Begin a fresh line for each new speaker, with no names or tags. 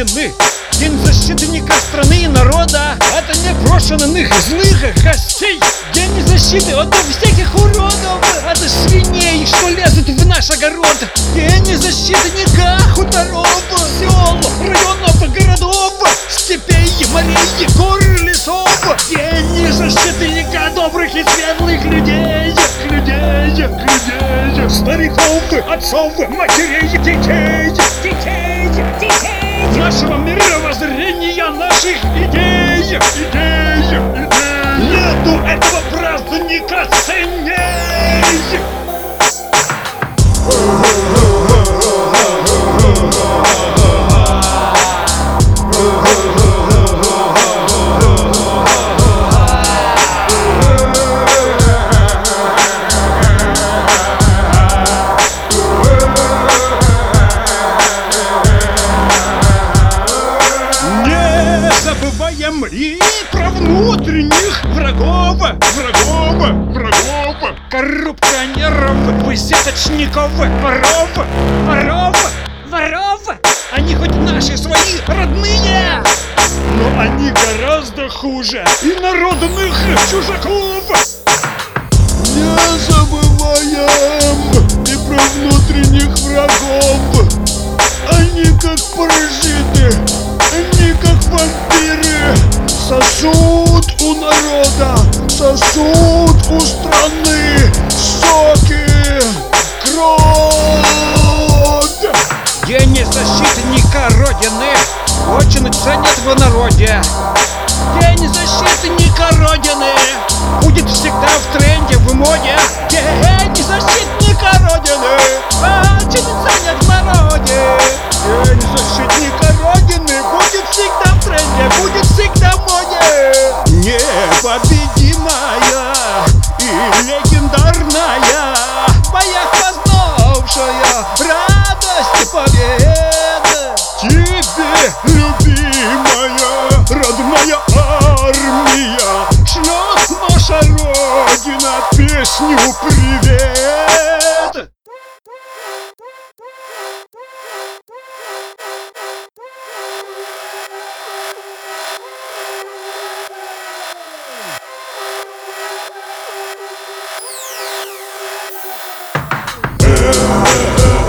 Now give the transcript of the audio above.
Родины День защитника страны и народа. От непрошенных злых гостей. День защиты от всяких уродов От свиней, что лезут в наш огород. День защитника хуторов Сел, районов, городов Степей, морей, гор, лесов. День защитника добрых и светлых людей. Людей, людей Стариков, отцов, матерей, Детей, детей Нашего и про внутренних врагов, врагов, врагов, коррупционеров, высеточников, воров, воров, воров. Они хоть наши свои родные, но они гораздо хуже инородных чужаков.
Не забываем и про внутренних врагов у народа, сосут у страны Соки, кровь
День защитника Родины очень ценят в народе. День защитника Родины Непобедимая и легендарная боях познавшая радость победы.
Тебе, любимая, родная армия
Шлет
Наша Родина песню привет Yeah.